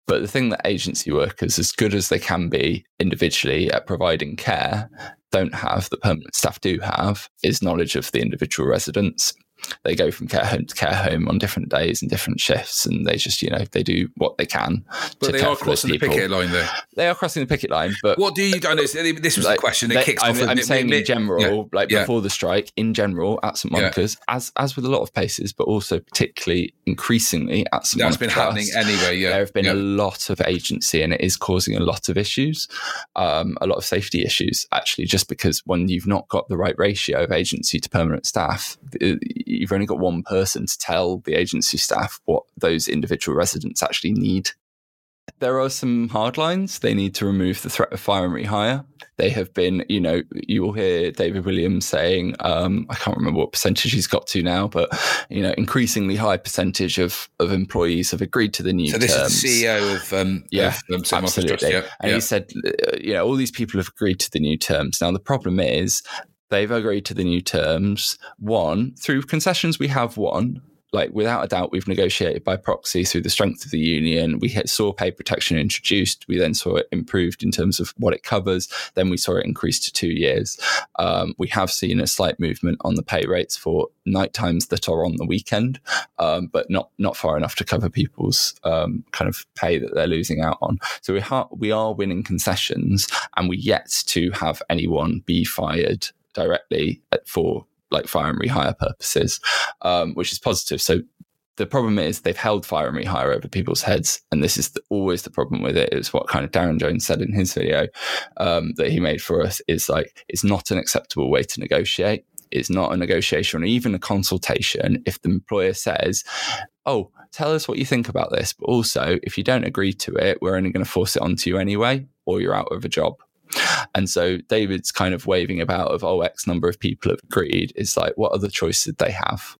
But the thing that agency workers, as good as they can be individually at providing care, don't have, that permanent staff do have, is knowledge of the individual residents they go from care home to care home on different days and different shifts, and they just you know they do what they can. But they are crossing the picket line, though. They are crossing the picket line, but what do you? I know this was like, the question. It kicks I'm, off. I'm saying in general, yeah. like yeah. before the strike, in general at St Monica's, yeah. as as with a lot of places, but also particularly increasingly at St That's been happening anyway. Yeah, there have been a lot of agency, and it is causing a lot of issues, um, a lot of safety issues actually, just because when you've not got the right ratio of agency to permanent staff you've only got one person to tell the agency staff what those individual residents actually need. There are some hard lines. They need to remove the threat of fire and rehire. They have been, you know, you will hear David Williams saying, um, I can't remember what percentage he's got to now, but you know, increasingly high percentage of of employees have agreed to the new. So this terms. is CEO of um, yeah, of, um, absolutely. Yeah, and yeah. he said, uh, you know, all these people have agreed to the new terms. Now the problem is They've agreed to the new terms. One, through concessions, we have won. Like, without a doubt, we've negotiated by proxy through the strength of the union. We saw pay protection introduced. We then saw it improved in terms of what it covers. Then we saw it increase to two years. Um, we have seen a slight movement on the pay rates for night times that are on the weekend, um, but not not far enough to cover people's um, kind of pay that they're losing out on. So we, ha- we are winning concessions, and we yet to have anyone be fired directly for like fire and rehire purposes, um, which is positive. So the problem is they've held fire and rehire over people's heads, and this is the, always the problem with it. it. Is what kind of Darren Jones said in his video um, that he made for us is like it's not an acceptable way to negotiate. It's not a negotiation or even a consultation if the employer says, "Oh, tell us what you think about this," but also if you don't agree to it, we're only going to force it onto you anyway, or you're out of a job. And so David's kind of waving about of, oh, X number of people have agreed is like, what other choice did they have?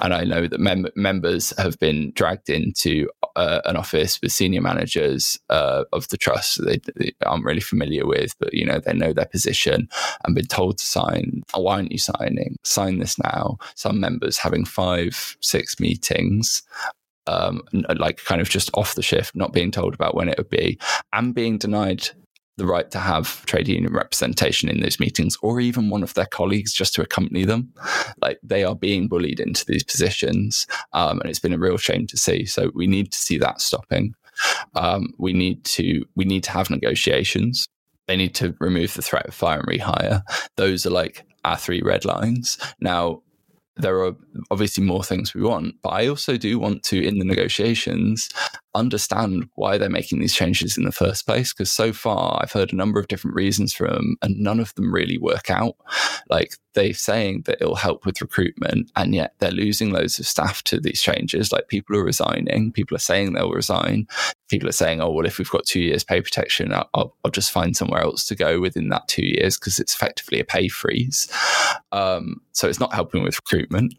And I know that mem- members have been dragged into uh, an office with senior managers uh, of the trust they, they, aren't really familiar with, but you know they know their position and been told to sign. Oh, why aren't you signing? Sign this now. Some members having five, six meetings um, like kind of just off the shift, not being told about when it would be, and being denied the right to have trade union representation in those meetings or even one of their colleagues just to accompany them. Like they are being bullied into these positions. Um, and it's been a real shame to see. So we need to see that stopping. Um, we need to we need to have negotiations. They need to remove the threat of fire and rehire. Those are like our three red lines. Now, there are obviously more things we want, but I also do want to, in the negotiations, understand why they're making these changes in the first place. Because so far, I've heard a number of different reasons from them, and none of them really work out. Like they're saying that it'll help with recruitment, and yet they're losing loads of staff to these changes. Like people are resigning, people are saying they'll resign, people are saying, "Oh, well, if we've got two years pay protection, I'll, I'll just find somewhere else to go within that two years because it's effectively a pay freeze." Um, so it's not helping with recruitment.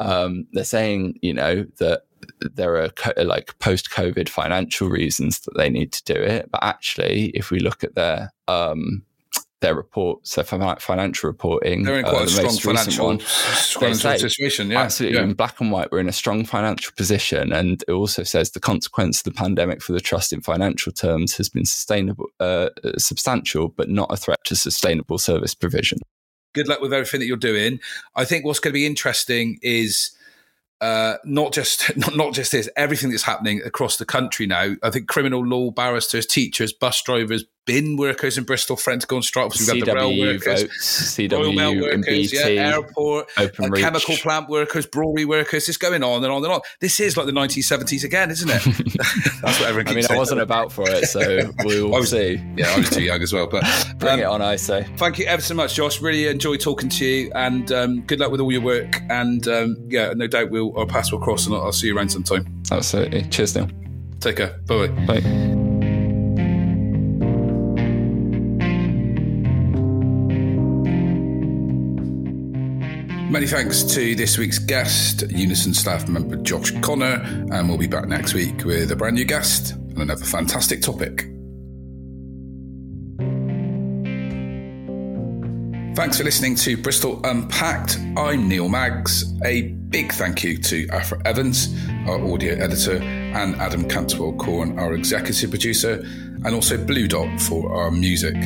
Um, they're saying, you know, that there are co- like post COVID financial reasons that they need to do it. But actually, if we look at their um, their reports, their financial reporting, they're in quite uh, a strong financial, one, financial situation. Yeah, absolutely. Yeah. In black and white, we're in a strong financial position, and it also says the consequence of the pandemic for the trust in financial terms has been sustainable, uh, substantial, but not a threat to sustainable service provision. Good luck with everything that you're doing. I think what's going to be interesting is uh, not just not, not just this, everything that's happening across the country now. I think criminal law barristers, teachers, bus drivers, bin workers in Bristol friends go on strike. We've got the rail workers, votes, CW, Royal Mail workers, BT, yeah, airport, uh, chemical plant workers, brewery workers. It's going on and on and on. This is like the 1970s again, isn't it? That's what everyone. I mean, saying. I wasn't about for it, so we will was, see. Yeah, I was too young as well, but bring um, it on, I say. Thank you ever so much, Josh. Really enjoyed talking to you, and um, good luck with all your work. And um, yeah, no doubt we'll our paths will cross, and I'll, I'll see you around sometime. Absolutely. Cheers, Neil. Take care. Bye. Bye. Many thanks to this week's guest, Unison staff member Josh Connor, and we'll be back next week with a brand new guest and another fantastic topic. Thanks for listening to Bristol Unpacked. I'm Neil Maggs. A big thank you to Afra Evans, our audio editor, and Adam Cantwell Corn, our executive producer, and also Blue Dot for our music.